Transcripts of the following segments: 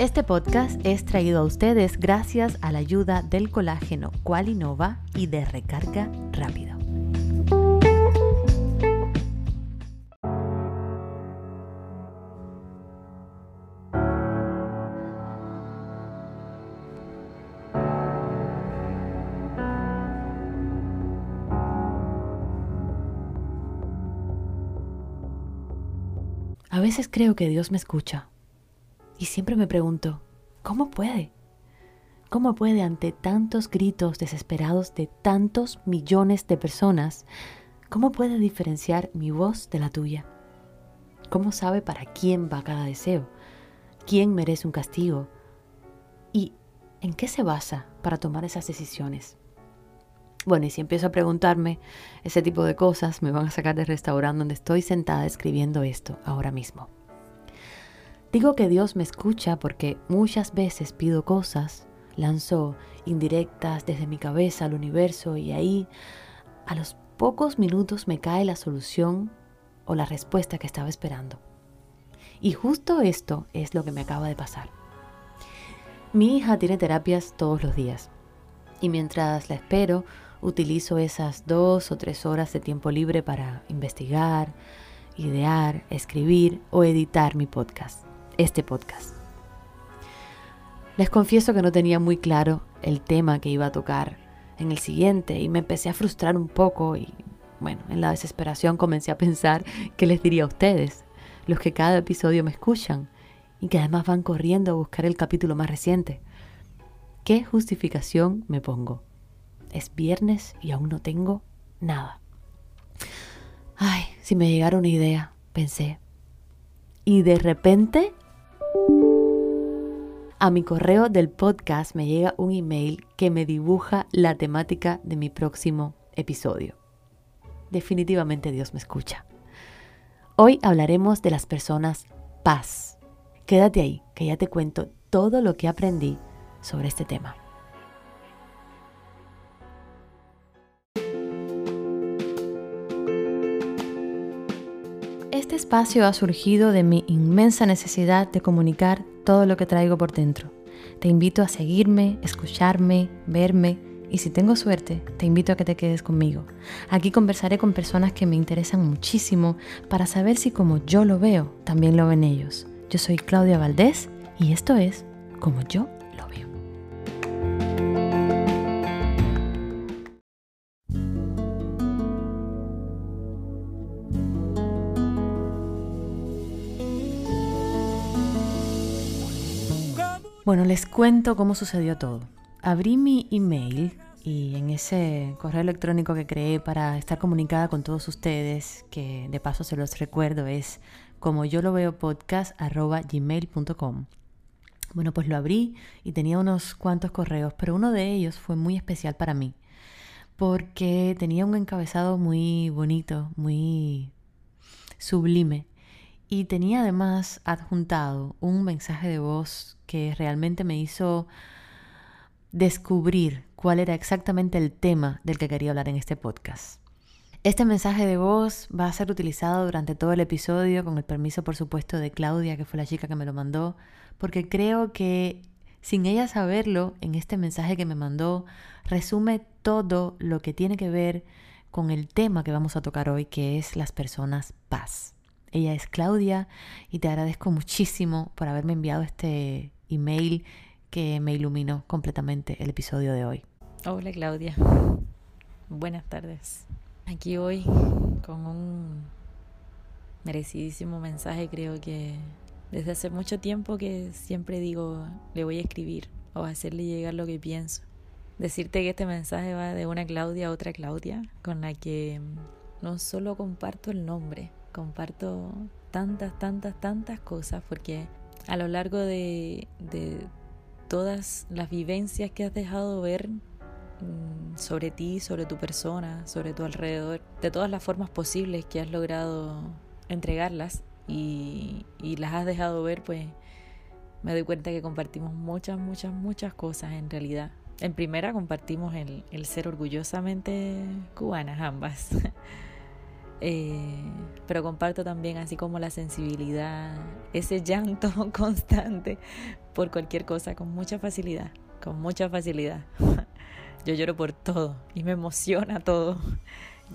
Este podcast es traído a ustedes gracias a la ayuda del colágeno Qualinova y de recarga rápido. A veces creo que Dios me escucha y siempre me pregunto, ¿cómo puede? ¿Cómo puede ante tantos gritos desesperados de tantos millones de personas, cómo puede diferenciar mi voz de la tuya? ¿Cómo sabe para quién va cada deseo? ¿Quién merece un castigo? ¿Y en qué se basa para tomar esas decisiones? Bueno, y si empiezo a preguntarme ese tipo de cosas, me van a sacar del restaurante donde estoy sentada escribiendo esto ahora mismo. Digo que Dios me escucha porque muchas veces pido cosas, lanzo indirectas desde mi cabeza al universo y ahí a los pocos minutos me cae la solución o la respuesta que estaba esperando. Y justo esto es lo que me acaba de pasar. Mi hija tiene terapias todos los días y mientras la espero utilizo esas dos o tres horas de tiempo libre para investigar, idear, escribir o editar mi podcast este podcast. Les confieso que no tenía muy claro el tema que iba a tocar en el siguiente y me empecé a frustrar un poco y bueno, en la desesperación comencé a pensar qué les diría a ustedes, los que cada episodio me escuchan y que además van corriendo a buscar el capítulo más reciente. ¿Qué justificación me pongo? Es viernes y aún no tengo nada. Ay, si me llegara una idea, pensé. Y de repente a mi correo del podcast me llega un email que me dibuja la temática de mi próximo episodio. Definitivamente Dios me escucha. Hoy hablaremos de las personas paz. Quédate ahí, que ya te cuento todo lo que aprendí sobre este tema. Espacio ha surgido de mi inmensa necesidad de comunicar todo lo que traigo por dentro. Te invito a seguirme, escucharme, verme y si tengo suerte, te invito a que te quedes conmigo. Aquí conversaré con personas que me interesan muchísimo para saber si como yo lo veo, también lo ven ellos. Yo soy Claudia Valdés y esto es Como yo Bueno, les cuento cómo sucedió todo. Abrí mi email y en ese correo electrónico que creé para estar comunicada con todos ustedes, que de paso se los recuerdo, es como yo lo veo. Bueno, pues lo abrí y tenía unos cuantos correos, pero uno de ellos fue muy especial para mí, porque tenía un encabezado muy bonito, muy sublime, y tenía además adjuntado un mensaje de voz que realmente me hizo descubrir cuál era exactamente el tema del que quería hablar en este podcast. Este mensaje de voz va a ser utilizado durante todo el episodio con el permiso, por supuesto, de Claudia, que fue la chica que me lo mandó, porque creo que sin ella saberlo, en este mensaje que me mandó, resume todo lo que tiene que ver con el tema que vamos a tocar hoy, que es las personas paz. Ella es Claudia y te agradezco muchísimo por haberme enviado este email que me iluminó completamente el episodio de hoy. Hola Claudia, buenas tardes. Aquí hoy con un merecidísimo mensaje, creo que desde hace mucho tiempo que siempre digo, le voy a escribir o hacerle llegar lo que pienso. Decirte que este mensaje va de una Claudia a otra Claudia, con la que no solo comparto el nombre, comparto tantas, tantas, tantas cosas porque a lo largo de, todas las vivencias que has dejado ver mm, sobre ti, sobre tu persona, sobre tu alrededor, de todas las formas posibles que has logrado entregarlas y, las has dejado ver, pues me doy cuenta que compartimos muchas, muchas, muchas cosas en realidad. En primera compartimos el, el ser orgullosamente cubanas ambas. Eh, pero comparto también así como la sensibilidad, ese llanto constante por cualquier cosa con mucha facilidad, con mucha facilidad. Yo lloro por todo y me emociona todo.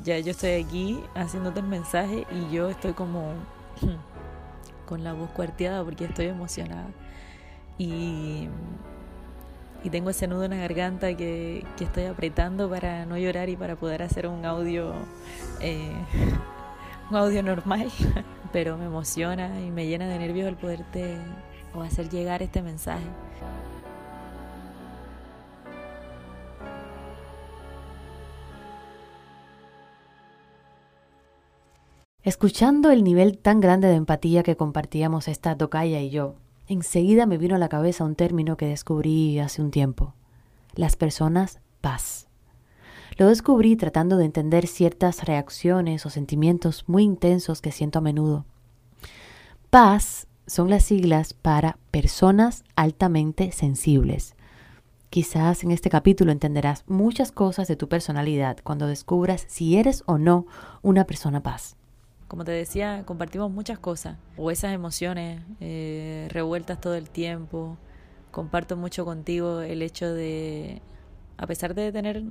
Ya yo estoy aquí haciéndote el mensaje y yo estoy como con la voz cuarteada porque estoy emocionada. Y, y tengo ese nudo en la garganta que, que, estoy apretando para no llorar y para poder hacer un audio, eh, un audio normal. Pero me emociona y me llena de nervios el poderte o hacer llegar este mensaje. Escuchando el nivel tan grande de empatía que compartíamos esta tocaya y yo, enseguida me vino a la cabeza un término que descubrí hace un tiempo. Las personas paz. Lo descubrí tratando de entender ciertas reacciones o sentimientos muy intensos que siento a menudo. Paz son las siglas para personas altamente sensibles. Quizás en este capítulo entenderás muchas cosas de tu personalidad cuando descubras si eres o no una persona paz. Como te decía, compartimos muchas cosas, o esas emociones eh, revueltas todo el tiempo. Comparto mucho contigo el hecho de, a pesar de tener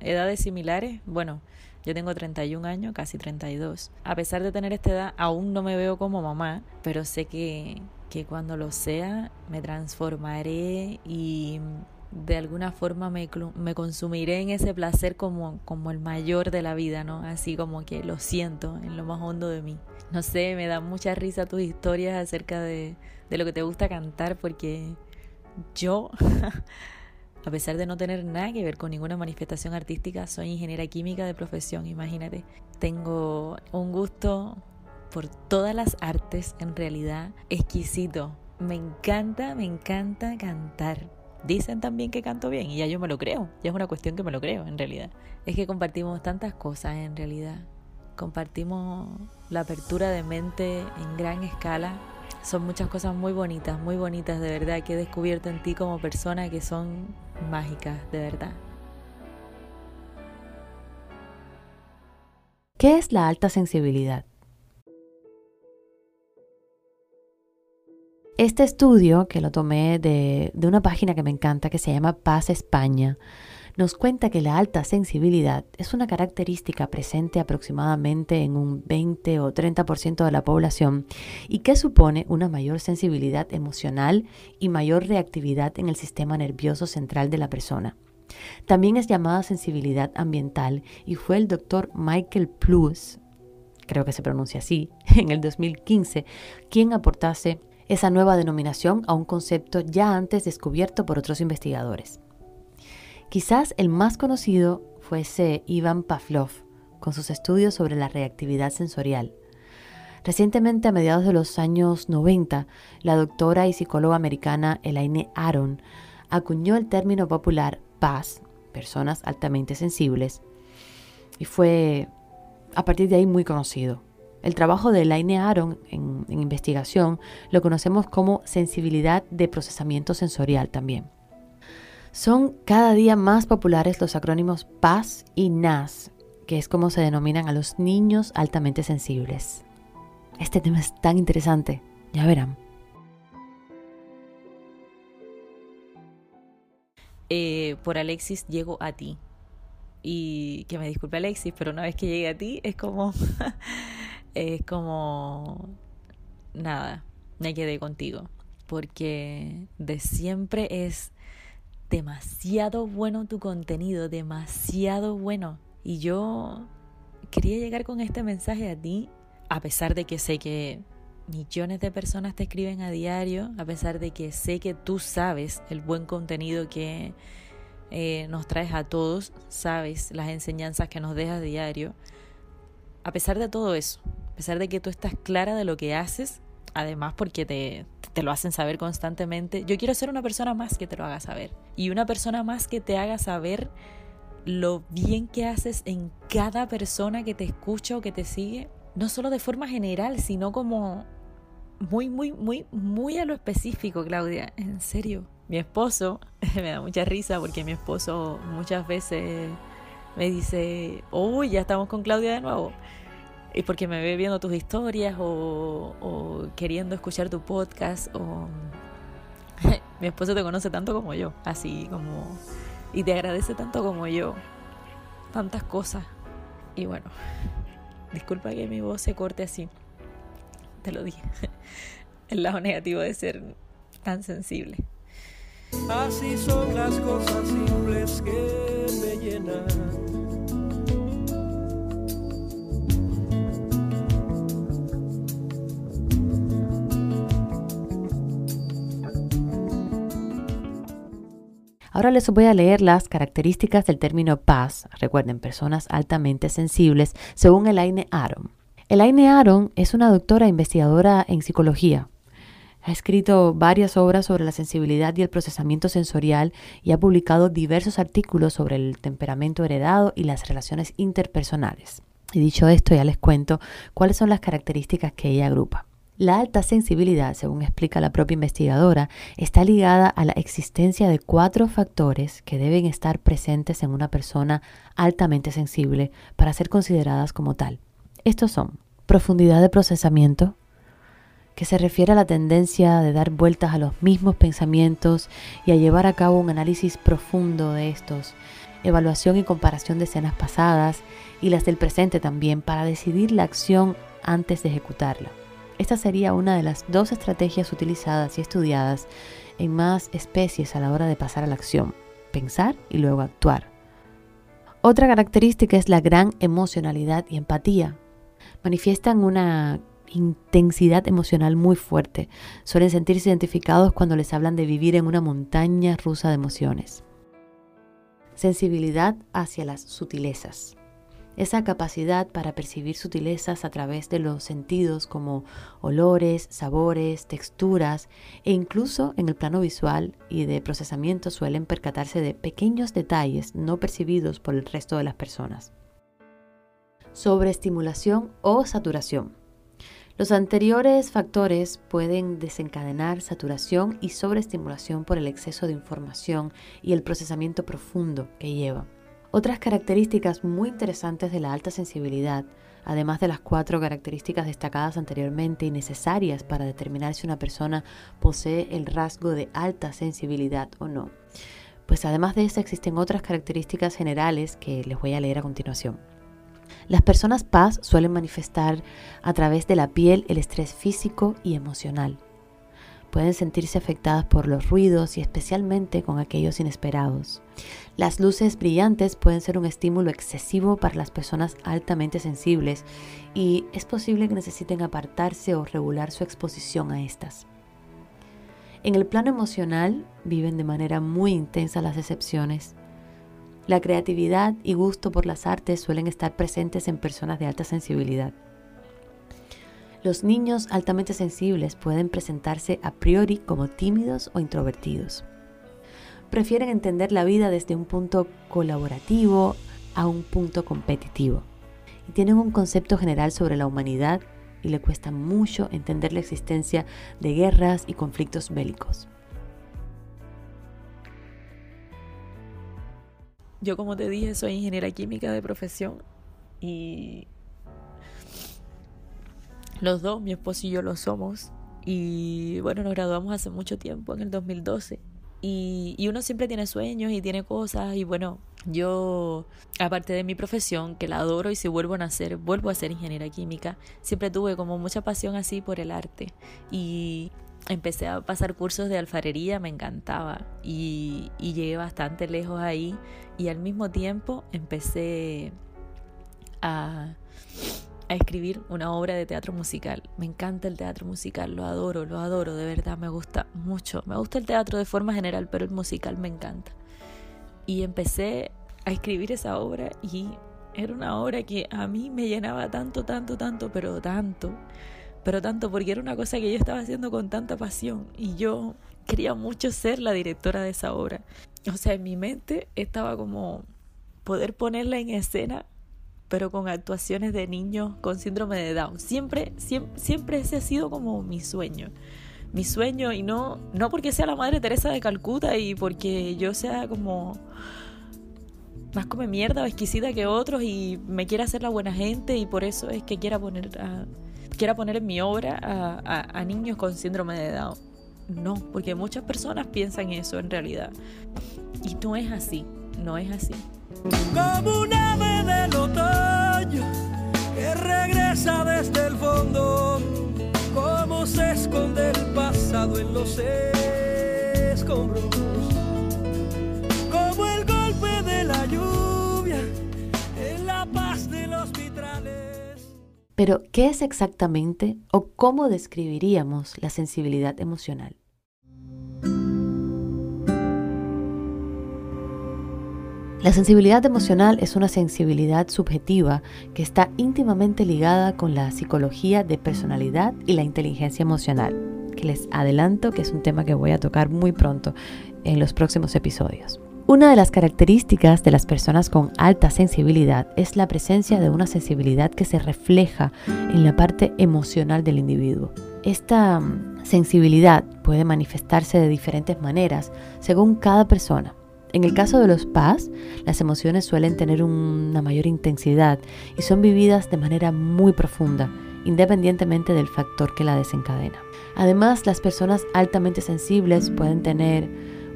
edades similares, bueno, yo tengo 31 años, casi 32. A pesar de tener esta edad, aún no me veo como mamá, pero sé que, que cuando lo sea me transformaré y de alguna forma me, me, consumiré en ese placer como, como el mayor de la vida, ¿no? Así como que lo siento en lo más hondo de mí. No sé, me da mucha risa tus historias acerca de, de lo que te gusta cantar porque yo, a pesar de no tener nada que ver con ninguna manifestación artística, soy ingeniera química de profesión, imagínate. Tengo un gusto por todas las artes en realidad exquisito. Me encanta, me encanta cantar Dicen también que canto bien y ya yo me lo creo, ya es una cuestión que me lo creo en realidad. Es que compartimos tantas cosas en realidad. Compartimos la apertura de mente en gran escala. Son muchas cosas muy bonitas, muy bonitas de verdad que he descubierto en ti como persona que son mágicas de verdad. ¿Qué es la alta sensibilidad? Este estudio, que lo tomé de, una página que me encanta, que se llama Paz España, nos cuenta que la alta sensibilidad es una característica presente aproximadamente en un 20 o 30% de la población y que supone una mayor sensibilidad emocional y mayor reactividad en el sistema nervioso central de la persona. También es llamada sensibilidad ambiental y fue el doctor Michael Plus, creo que se pronuncia así, en el 2015, quien aportase esa nueva denominación a un concepto ya antes descubierto por otros investigadores. Quizás el más conocido fuese Ivan Pavlov, con sus estudios sobre la reactividad sensorial. Recientemente, a mediados de los años 90, la doctora y psicóloga americana Elaine Aron acuñó el término popular PAS, personas altamente sensibles, y fue a partir de ahí muy conocido. El trabajo de Elaine Aron en, investigación lo conocemos como sensibilidad de procesamiento sensorial también. Son cada día más populares los acrónimos PAS y NAS, que es como se denominan a los niños altamente sensibles. Este tema es tan interesante, ya verán. Eh, por Alexis llego a ti. Y que me disculpe Alexis, pero una vez que llegue a ti es como es como, nada, me quedé contigo, porque de siempre es demasiado bueno tu contenido, demasiado bueno. Y yo quería llegar con este mensaje a ti, a pesar de que sé que millones de personas te escriben a diario, a pesar de que sé que tú sabes el buen contenido que eh, nos traes a todos, sabes las enseñanzas que nos dejas diario. A pesar de todo eso, a pesar de que tú estás clara de lo que haces, además porque te, te lo hacen saber constantemente, yo quiero ser una persona más que te lo haga saber. Y una persona más que te haga saber lo bien que haces en cada persona que te escucha o que te sigue, no solo de forma general, sino como muy, muy, muy, muy a lo específico, Claudia. En serio. Mi esposo, me da mucha risa porque mi esposo muchas veces me dice, uy, ya estamos con Claudia de nuevo y porque me ve viendo tus historias o, queriendo escuchar tu podcast o mi esposo te conoce tanto como yo, así como, y te agradece tanto como yo, tantas cosas. Y bueno, disculpa que mi voz se corte así, te lo dije, el lado negativo de ser tan sensible. Así son las cosas simples que me llenan. Ahora les voy a leer las características del término paz, recuerden, personas altamente sensibles, según Elaine Aron. Elaine Aron es una doctora investigadora en psicología. Ha escrito varias obras sobre la sensibilidad y el procesamiento sensorial y ha publicado diversos artículos sobre el temperamento heredado y las relaciones interpersonales. Y dicho esto, ya les cuento cuáles son las características que ella agrupa. La alta sensibilidad, según explica la propia investigadora, está ligada a la existencia de cuatro factores que deben estar presentes en una persona altamente sensible para ser consideradas como tal. Estos son profundidad de procesamiento, que se refiere a la tendencia de dar vueltas a los mismos pensamientos y a llevar a cabo un análisis profundo de estos, evaluación y comparación de escenas pasadas y las del presente también para decidir la acción antes de ejecutarla. Esta sería una de las dos estrategias utilizadas y estudiadas en más especies a la hora de pasar a la acción, pensar y luego actuar. Otra característica es la gran emocionalidad y empatía. Manifiestan una intensidad emocional muy fuerte. Suelen sentirse identificados cuando les hablan de vivir en una montaña rusa de emociones. Sensibilidad hacia las sutilezas esa capacidad para percibir sutilezas a través de los sentidos como olores, sabores, texturas e incluso en el plano visual y de procesamiento suelen percatarse de pequeños detalles no percibidos por el resto de las personas. Sobreestimulación o saturación. Los anteriores factores pueden desencadenar saturación y sobreestimulación por el exceso de información y el procesamiento profundo que llevan. Otras características muy interesantes de la alta sensibilidad, además de las cuatro características destacadas anteriormente y necesarias para determinar si una persona posee el rasgo de alta sensibilidad o no, pues además de eso existen otras características generales que les voy a leer a continuación. Las personas paz suelen manifestar a través de la piel el estrés físico y emocional. Pueden sentirse afectadas por los ruidos y especialmente con aquellos inesperados. Las luces brillantes pueden ser un estímulo excesivo para las personas altamente sensibles y es posible que necesiten apartarse o regular su exposición a estas. En el plano emocional viven de manera muy intensa las excepciones. La creatividad y gusto por las artes suelen estar presentes en personas de alta sensibilidad. Los niños altamente sensibles pueden presentarse a priori como tímidos o introvertidos. Prefieren entender la vida desde un punto colaborativo a un punto competitivo. Y tienen un concepto general sobre la humanidad y le cuesta mucho entender la existencia de guerras y conflictos bélicos. Yo como te dije soy ingeniera química de profesión y los dos, mi esposo y yo lo somos. Y bueno, nos graduamos hace mucho tiempo, en el 2012. Y, y, uno siempre tiene sueños y tiene cosas. Y bueno, yo, aparte de mi profesión, que la adoro y si vuelvo a nacer, vuelvo a ser ingeniera química, siempre tuve como mucha pasión así por el arte. Y empecé a pasar cursos de alfarería, me encantaba. Y, llegué bastante lejos ahí. Y al mismo tiempo empecé a a escribir una obra de teatro musical. Me encanta el teatro musical, lo adoro, lo adoro, de verdad, me gusta mucho. Me gusta el teatro de forma general, pero el musical me encanta. Y empecé a escribir esa obra y era una obra que a mí me llenaba tanto, tanto, tanto, pero tanto, pero tanto, porque era una cosa que yo estaba haciendo con tanta pasión y yo quería mucho ser la directora de esa obra. O sea, en mi mente estaba como poder ponerla en escena pero con actuaciones de niños con síndrome de Down. Siempre, siempre, siempre ese ha sido como mi sueño. Mi sueño, y no, no porque sea la Madre Teresa de Calcuta y porque yo sea como más come mierda o exquisita que otros y me quiera hacer la buena gente y por eso es que quiera poner, quiera poner en mi obra a, niños con síndrome de Down. no, porque muchas personas piensan eso en realidad. Y no es así, no es así. Como un ave del otoño que regresa desde el fondo, como se esconde el pasado en los escombros, como el golpe de la lluvia en la paz de los vitrales. Pero, ¿qué es exactamente o cómo describiríamos la sensibilidad emocional? La sensibilidad emocional es una sensibilidad subjetiva que está íntimamente ligada con la psicología de personalidad y la inteligencia emocional, que les adelanto que es un tema que voy a tocar muy pronto en los próximos episodios. Una de las características de las personas con alta sensibilidad es la presencia de una sensibilidad que se refleja en la parte emocional del individuo. Esta mm, sensibilidad puede manifestarse de diferentes maneras según cada persona en el caso de los PAS, las emociones suelen tener una mayor intensidad y son vividas de manera muy profunda, independientemente del factor que la desencadena. Además, las personas altamente sensibles pueden tener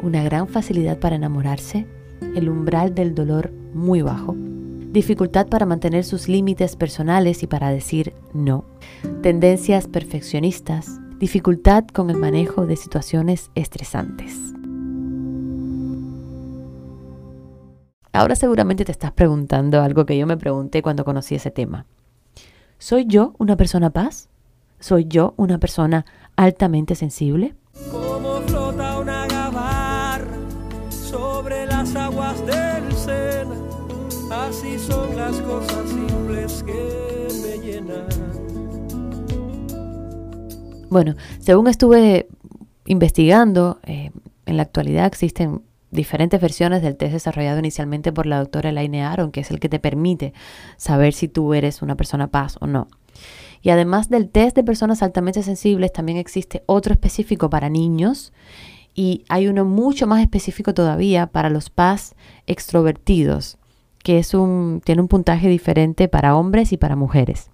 una gran facilidad para enamorarse, el umbral del dolor muy bajo, dificultad para mantener sus límites personales y para decir no, tendencias perfeccionistas, dificultad con el manejo de situaciones estresantes. Ahora seguramente te estás preguntando algo que yo me pregunté cuando conocí ese tema. ¿Soy yo una persona paz? ¿Soy yo una persona altamente sensible? Así son las cosas simples que me llenan. Bueno, según estuve investigando, eh, en la actualidad existen diferentes versiones del test desarrollado inicialmente por la doctora Elaine Aron, que es el que te permite saber si tú eres una persona paz o no. Y además del test de personas altamente sensibles, también existe otro específico para niños y hay uno mucho más específico todavía para los paz extrovertidos, que es un, tiene un puntaje diferente para hombres y para mujeres.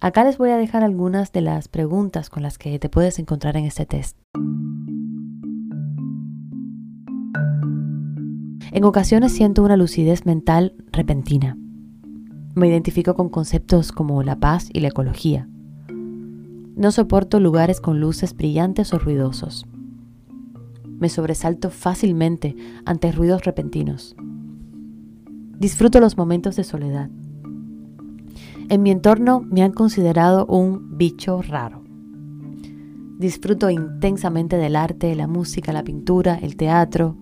Acá les voy a dejar algunas de las preguntas con las que te puedes encontrar en este test. En ocasiones siento una lucidez mental repentina. Me identifico con conceptos como la paz y la ecología. No soporto lugares con luces brillantes o ruidosos. Me sobresalto fácilmente ante ruidos repentinos. Disfruto los momentos de soledad. En mi entorno me han considerado un bicho raro. Disfruto intensamente del arte, la música, la pintura, el teatro,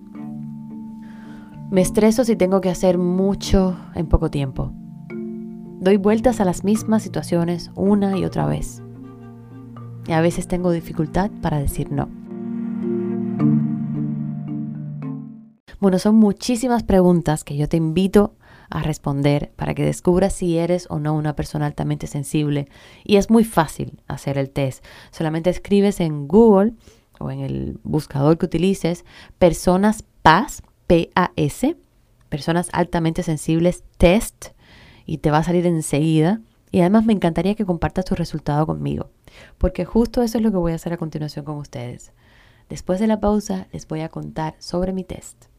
me estreso si tengo que hacer mucho en poco tiempo. Doy vueltas a las mismas situaciones una y otra vez. Y a veces tengo dificultad para decir no. Bueno, son muchísimas preguntas que yo te invito a responder para que descubras si eres o no una persona altamente sensible. Y es muy fácil hacer el test. Solamente escribes en Google o en el buscador que utilices personas paz PAS, personas altamente sensibles test, y te va a salir enseguida. Y además me encantaría que compartas tu resultado conmigo, porque justo eso es lo que voy a hacer a continuación con ustedes. Después de la pausa les voy a contar sobre mi test.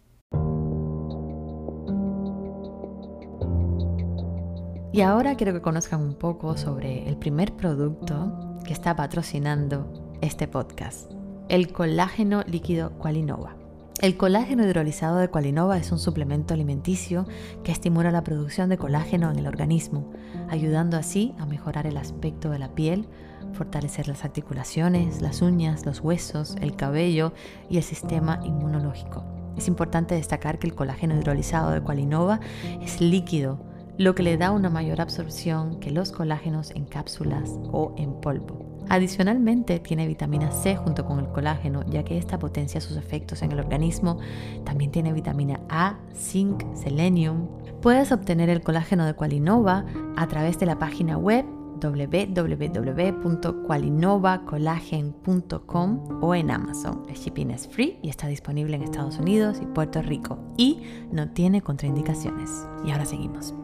Y ahora quiero que conozcan un poco sobre el primer producto que está patrocinando este podcast, el colágeno líquido Qualinova. El colágeno hidrolizado de Qualinova es un suplemento alimenticio que estimula la producción de colágeno en el organismo, ayudando así a mejorar el aspecto de la piel, fortalecer las articulaciones, las uñas, los huesos, el cabello y el sistema inmunológico. Es importante destacar que el colágeno hidrolizado de Qualinova es líquido, lo que le da una mayor absorción que los colágenos en cápsulas o en polvo. Adicionalmente tiene vitamina C junto con el colágeno, ya que esta potencia sus efectos en el organismo. También tiene vitamina A, zinc, selenium. Puedes obtener el colágeno de Qualinova a través de la página web www.qualinovacolagen.com o en Amazon. El shipping es free y está disponible en Estados Unidos y Puerto Rico y no tiene contraindicaciones. Y ahora seguimos.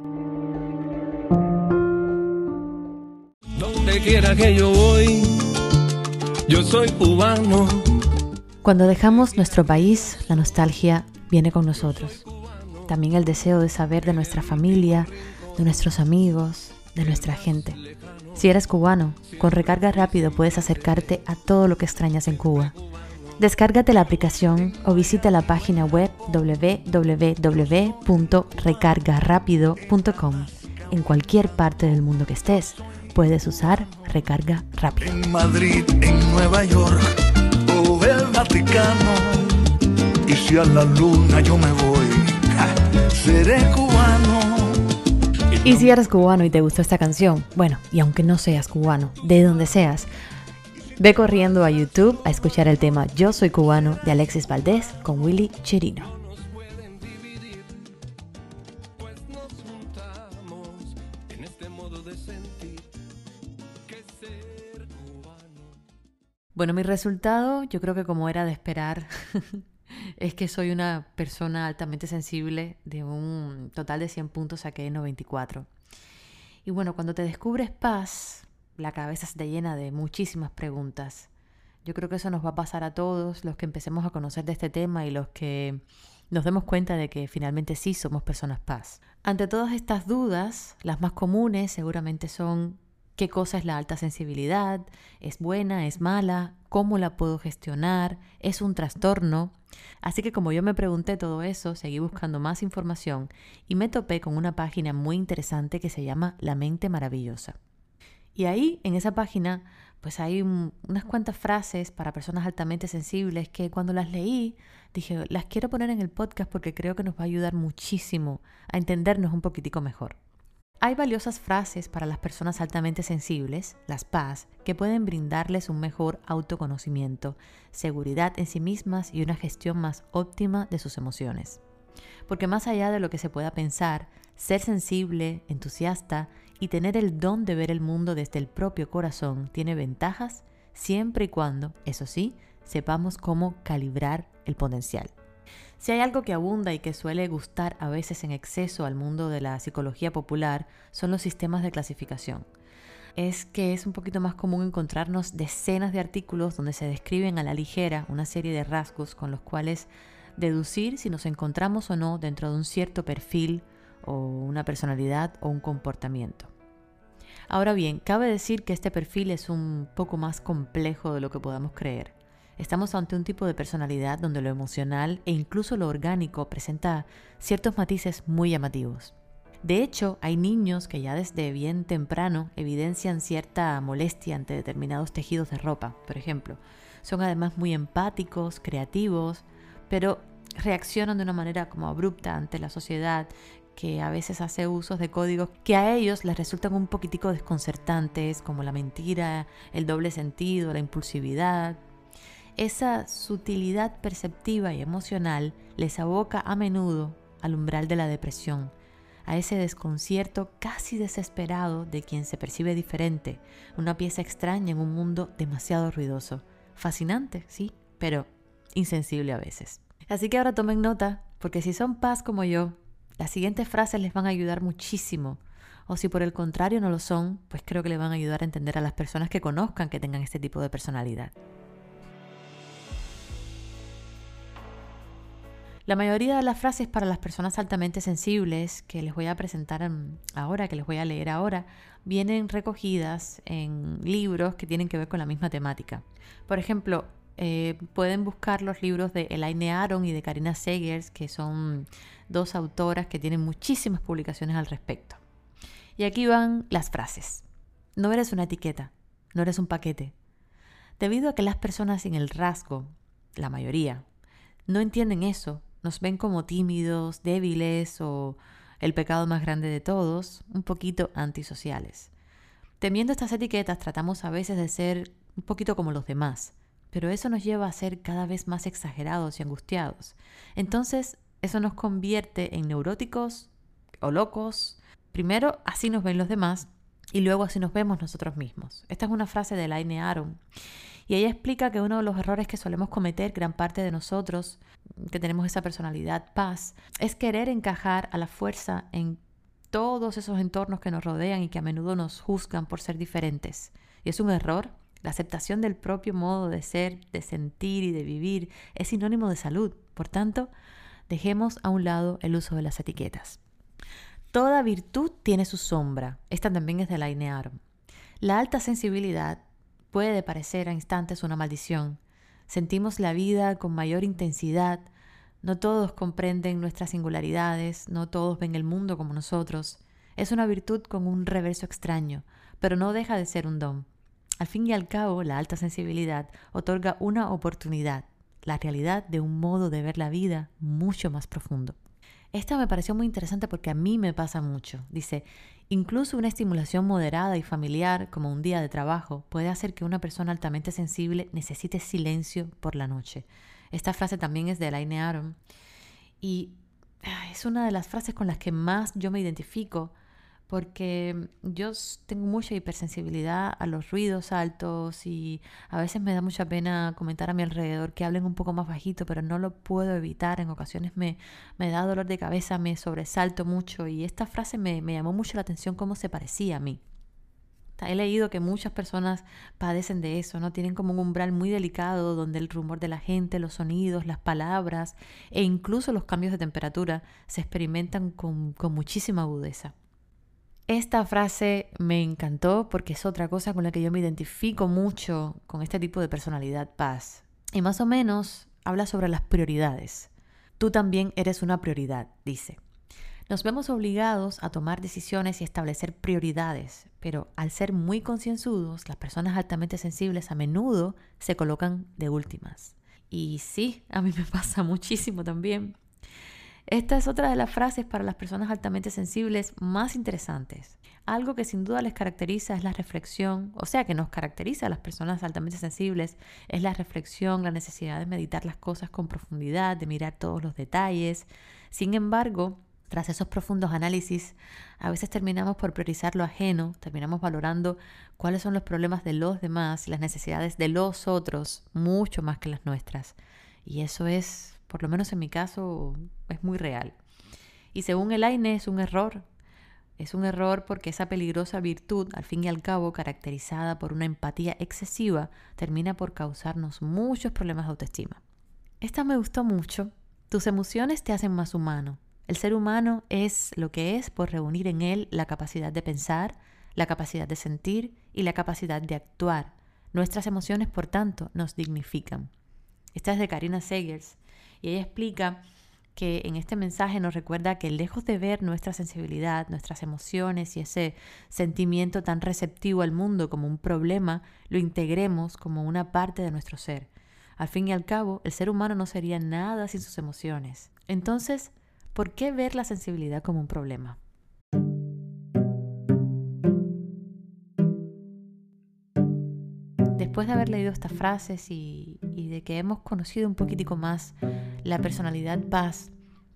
Yo soy cubano. Cuando dejamos nuestro país, la nostalgia viene con nosotros. También el deseo de saber de nuestra familia, de nuestros amigos, de nuestra gente. Si eres cubano, con recarga rápido puedes acercarte a todo lo que extrañas en Cuba. Descárgate la aplicación o visita la página web www.recargarapido.com. En cualquier parte del mundo que estés, puedes usar recarga rápido. En Madrid, en Nueva York o el Vaticano. Y si a la luna yo me voy, seré cubano. Y si eres cubano y te gustó esta canción, bueno, y aunque no seas cubano, de donde seas, ve corriendo a YouTube a escuchar el tema Yo soy cubano de Alexis Valdés con Willy Chirino. Bueno, mi resultado, yo creo que como era de esperar, es que soy una persona altamente sensible. De un total de 100 puntos saqué 94. Y bueno, cuando te descubres paz, la cabeza se te llena de muchísimas preguntas. Yo creo que eso nos va a pasar a todos los que empecemos a conocer de este tema y los que nos demos cuenta de que finalmente sí somos personas paz. Ante todas estas dudas, las más comunes seguramente son qué cosa es la alta sensibilidad, es buena, es mala, cómo la puedo gestionar, es un trastorno. Así que como yo me pregunté todo eso, seguí buscando más información y me topé con una página muy interesante que se llama La mente maravillosa. Y ahí, en esa página, pues hay unas cuantas frases para personas altamente sensibles que cuando las leí, dije, las quiero poner en el podcast porque creo que nos va a ayudar muchísimo a entendernos un poquitico mejor. Hay valiosas frases para las personas altamente sensibles, las PAS, que pueden brindarles un mejor autoconocimiento, seguridad en sí mismas y una gestión más óptima de sus emociones. Porque más allá de lo que se pueda pensar, ser sensible, entusiasta y tener el don de ver el mundo desde el propio corazón tiene ventajas siempre y cuando, eso sí, sepamos cómo calibrar el potencial. Si hay algo que abunda y que suele gustar a veces en exceso al mundo de la psicología popular, son los sistemas de clasificación. Es que es un poquito más común encontrarnos decenas de artículos donde se describen a la ligera una serie de rasgos con los cuales deducir si nos encontramos o no dentro de un cierto perfil o una personalidad o un comportamiento. Ahora bien, cabe decir que este perfil es un poco más complejo de lo que podamos creer. Estamos ante un tipo de personalidad donde lo emocional e incluso lo orgánico presenta ciertos matices muy llamativos. De hecho, hay niños que ya desde bien temprano evidencian cierta molestia ante determinados tejidos de ropa, por ejemplo. Son además muy empáticos, creativos, pero reaccionan de una manera como abrupta ante la sociedad que a veces hace usos de códigos que a ellos les resultan un poquitico desconcertantes, como la mentira, el doble sentido, la impulsividad. Esa sutilidad perceptiva y emocional les aboca a menudo al umbral de la depresión, a ese desconcierto casi desesperado de quien se percibe diferente, una pieza extraña en un mundo demasiado ruidoso. Fascinante, sí, pero insensible a veces. Así que ahora tomen nota, porque si son paz como yo, las siguientes frases les van a ayudar muchísimo. O si por el contrario no lo son, pues creo que le van a ayudar a entender a las personas que conozcan que tengan este tipo de personalidad. La mayoría de las frases para las personas altamente sensibles que les voy a presentar ahora, que les voy a leer ahora, vienen recogidas en libros que tienen que ver con la misma temática. Por ejemplo, eh, pueden buscar los libros de Elaine Aron y de Karina Segers, que son dos autoras que tienen muchísimas publicaciones al respecto. Y aquí van las frases. No eres una etiqueta, no eres un paquete. Debido a que las personas sin el rasgo, la mayoría, no entienden eso, nos ven como tímidos, débiles o el pecado más grande de todos, un poquito antisociales. Temiendo estas etiquetas tratamos a veces de ser un poquito como los demás, pero eso nos lleva a ser cada vez más exagerados y angustiados. Entonces, eso nos convierte en neuróticos o locos. Primero, así nos ven los demás y luego así nos vemos nosotros mismos. Esta es una frase de Laine Aron. Y ella explica que uno de los errores que solemos cometer gran parte de nosotros, que tenemos esa personalidad paz, es querer encajar a la fuerza en todos esos entornos que nos rodean y que a menudo nos juzgan por ser diferentes. Y es un error La aceptación del propio modo de ser, de sentir y de vivir es sinónimo de salud. Por tanto, dejemos a un lado el uso de las etiquetas. Toda virtud tiene su sombra. Esta también es de la Inearum. La alta sensibilidad puede parecer a instantes una maldición. Sentimos la vida con mayor intensidad. No todos comprenden nuestras singularidades, no todos ven el mundo como nosotros. Es una virtud con un reverso extraño, pero no deja de ser un don. Al fin y al cabo, la alta sensibilidad otorga una oportunidad, la realidad de un modo de ver la vida mucho más profundo. Esta me pareció muy interesante porque a mí me pasa mucho. Dice, incluso una estimulación moderada y familiar, como un día de trabajo, puede hacer que una persona altamente sensible necesite silencio por la noche. Esta frase también es de Elaine Aron y ah, es una de las frases con las que más yo me identifico porque yo tengo mucha hipersensibilidad a los ruidos altos y a veces me da mucha pena comentar a mi alrededor que hablen un poco más bajito, pero no lo puedo evitar. En ocasiones me, me da dolor de cabeza, me sobresalto mucho y esta frase me, me llamó mucho la atención cómo se parecía a mí. He leído que muchas personas padecen de eso, ¿no? Tienen como un umbral muy delicado donde el rumor de la gente, los sonidos, las palabras e incluso los cambios de temperatura se experimentan con, con muchísima agudeza. Esta frase me encantó porque es otra cosa con la que yo me identifico mucho con este tipo de personalidad paz. Y más o menos habla sobre las prioridades. Tú también eres una prioridad, dice. Nos vemos obligados a tomar decisiones y establecer prioridades, pero al ser muy concienzudos, las personas altamente sensibles a menudo se colocan de últimas. Y sí, a mí me pasa muchísimo también. Esta es otra de las frases para las personas altamente sensibles más interesantes. Algo que sin duda les caracteriza es la reflexión, o sea, que nos caracteriza a las personas altamente sensibles, es la reflexión, la necesidad de meditar las cosas con profundidad, de mirar todos los detalles. Sin embargo, tras esos profundos análisis, a veces terminamos por priorizar lo ajeno, terminamos valorando cuáles son los problemas de los demás, las necesidades de los otros, mucho más que las nuestras. Y eso es por lo menos en mi caso, es muy real. Y según el AINE es un error. Es un error porque esa peligrosa virtud, al fin y al cabo, caracterizada por una empatía excesiva, termina por causarnos muchos problemas de autoestima. Esta me gustó mucho. Tus emociones te hacen más humano. El ser humano es lo que es por reunir en él la capacidad de pensar, la capacidad de sentir y la capacidad de actuar. Nuestras emociones, por tanto, nos dignifican. Esta es de Karina Segers y ella explica que en este mensaje nos recuerda que lejos de ver nuestra sensibilidad, nuestras emociones y ese sentimiento tan receptivo al mundo como un problema, lo integremos como una parte de nuestro ser. Al fin y al cabo, el ser humano no sería nada sin sus emociones. Entonces, ¿por qué ver la sensibilidad como un problema? Después de haber leído estas frases y, de que hemos conocido un poquitico más la personalidad paz,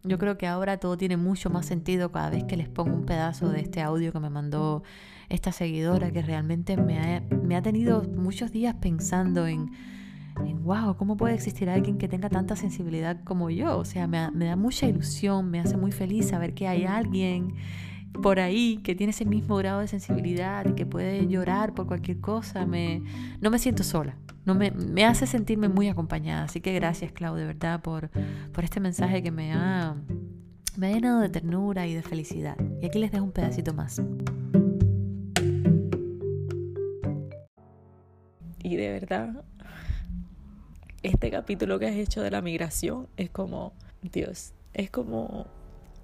yo creo que ahora todo tiene mucho más sentido cada vez que les pongo un pedazo de este audio que me mandó esta seguidora que realmente me ha, tenido muchos días pensando en, en, wow, ¿cómo puede existir alguien que tenga tanta sensibilidad como yo? O sea, me, me da mucha ilusión, me hace muy feliz saber que hay alguien por ahí que tiene ese mismo grado de sensibilidad y que puede llorar por cualquier cosa, me, no me siento sola. No me, me hace sentirme muy acompañada. Así que gracias, Clau, de verdad, por, por este mensaje que me ha, me ha llenado de ternura y de felicidad. Y aquí les dejo un pedacito más. Y de verdad, este capítulo que has hecho de la migración es como, Dios, es como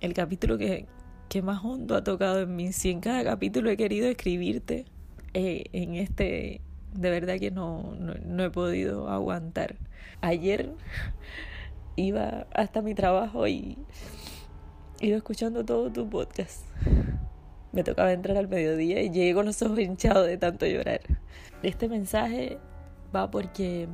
el capítulo que, que más hondo ha tocado en mí. Si en cada capítulo he querido escribirte, eh, en este de verdad que no, no, he podido aguantar. Ayer iba hasta mi trabajo y iba escuchando todo tu podcast. Me tocaba entrar al mediodía y llegué con los ojos hinchados de tanto llorar. Este mensaje va porque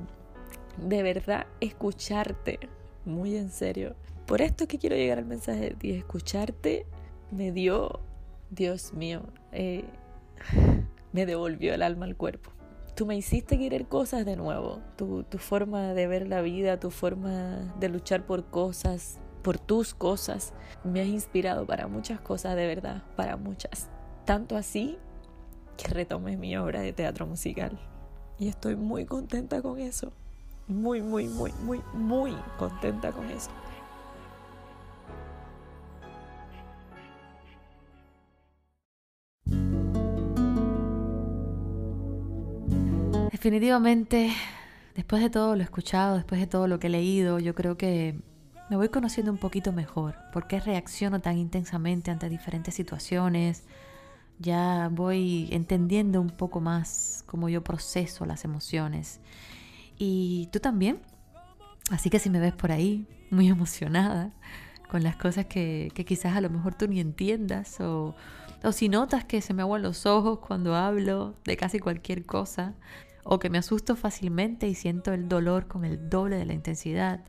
de verdad escucharte, muy en serio. Por esto que quiero llegar al mensaje de ti, escucharte me dio, Dios mío, eh, me devolvió el alma al cuerpo. Tú me hiciste querer cosas de nuevo, tu, tu forma de ver la vida, tu forma de luchar por cosas, por tus cosas, me has inspirado para muchas cosas de verdad, para muchas. Tanto así que retomé mi obra de teatro musical. Y estoy muy contenta con eso. Muy, muy, muy, muy, muy contenta con eso. Definitivamente, después de todo lo escuchado, después de todo lo que he leído, yo creo que me voy conociendo un poquito mejor. ¿Por qué reacciono tan intensamente ante diferentes situaciones? Ya voy entendiendo un poco más cómo yo proceso las emociones. Y tú también. Así que si me ves por ahí muy emocionada con las cosas que, quizás a lo mejor tú ni entiendas o, o si notas que se me aguan los ojos cuando hablo de casi cualquier cosa o que me asusto fácilmente y siento el dolor con el doble de la intensidad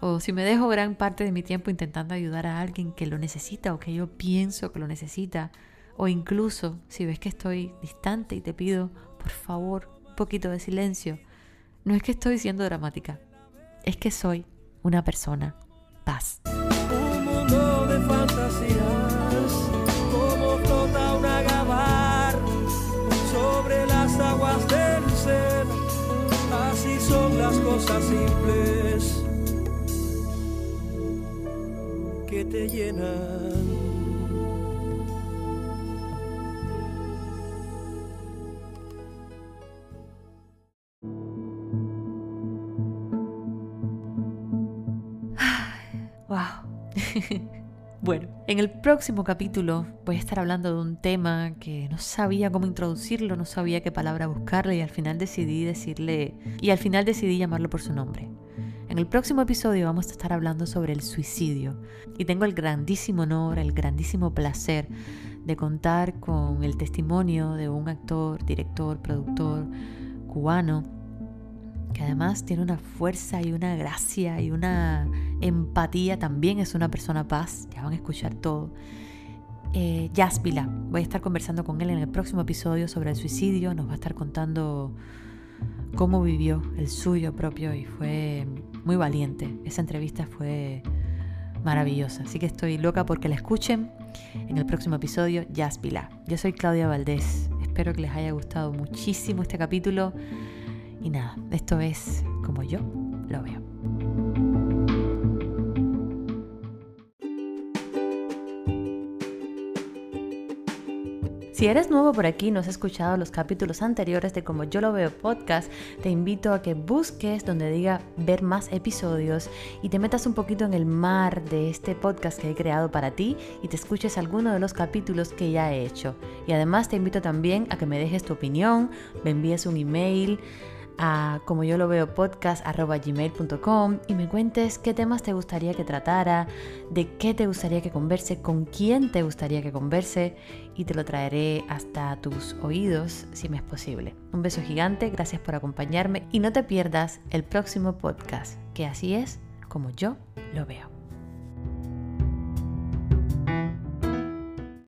o si me dejo gran parte de mi tiempo intentando ayudar a alguien que lo necesita o que yo pienso que lo necesita, o incluso si ves que estoy distante y te pido, por favor, un poquito de silencio, no es que estoy siendo dramática, es que soy una persona paz. Simples que te llenan. En el próximo capítulo voy a estar hablando de un tema que no sabía cómo introducirlo, no sabía qué palabra buscarle y al final decidí decirle y al final decidí llamarlo por su nombre. En el próximo episodio vamos a estar hablando sobre el suicidio y tengo el grandísimo honor, el grandísimo placer de contar con el testimonio de un actor, director, productor cubano que además tiene una fuerza y una gracia y una empatía, también es una persona paz, ya van a escuchar todo. Eh, voy a estar conversando con él en el próximo episodio sobre el suicidio, nos va a estar contando cómo vivió el suyo propio y fue muy valiente. Esa entrevista fue maravillosa, así que estoy loca porque la escuchen en el próximo episodio Jazz Yo soy Claudia Valdés, espero que les haya gustado muchísimo este capítulo y nada, esto es como yo lo veo. Si eres nuevo por aquí y no has escuchado los capítulos anteriores de Como yo lo veo podcast, te invito a que busques donde diga ver más episodios y te metas un poquito en el mar de este podcast que he creado para ti y te escuches alguno de los capítulos que ya he hecho. Y además te invito también a que me dejes tu opinión, me envíes un email a como yo lo veo podcast gmail.com y me cuentes qué temas te gustaría que tratara, de qué te gustaría que converse, con quién te gustaría que converse y te lo traeré hasta tus oídos si me es posible. Un beso gigante, gracias por acompañarme y no te pierdas el próximo podcast, que así es como yo lo veo.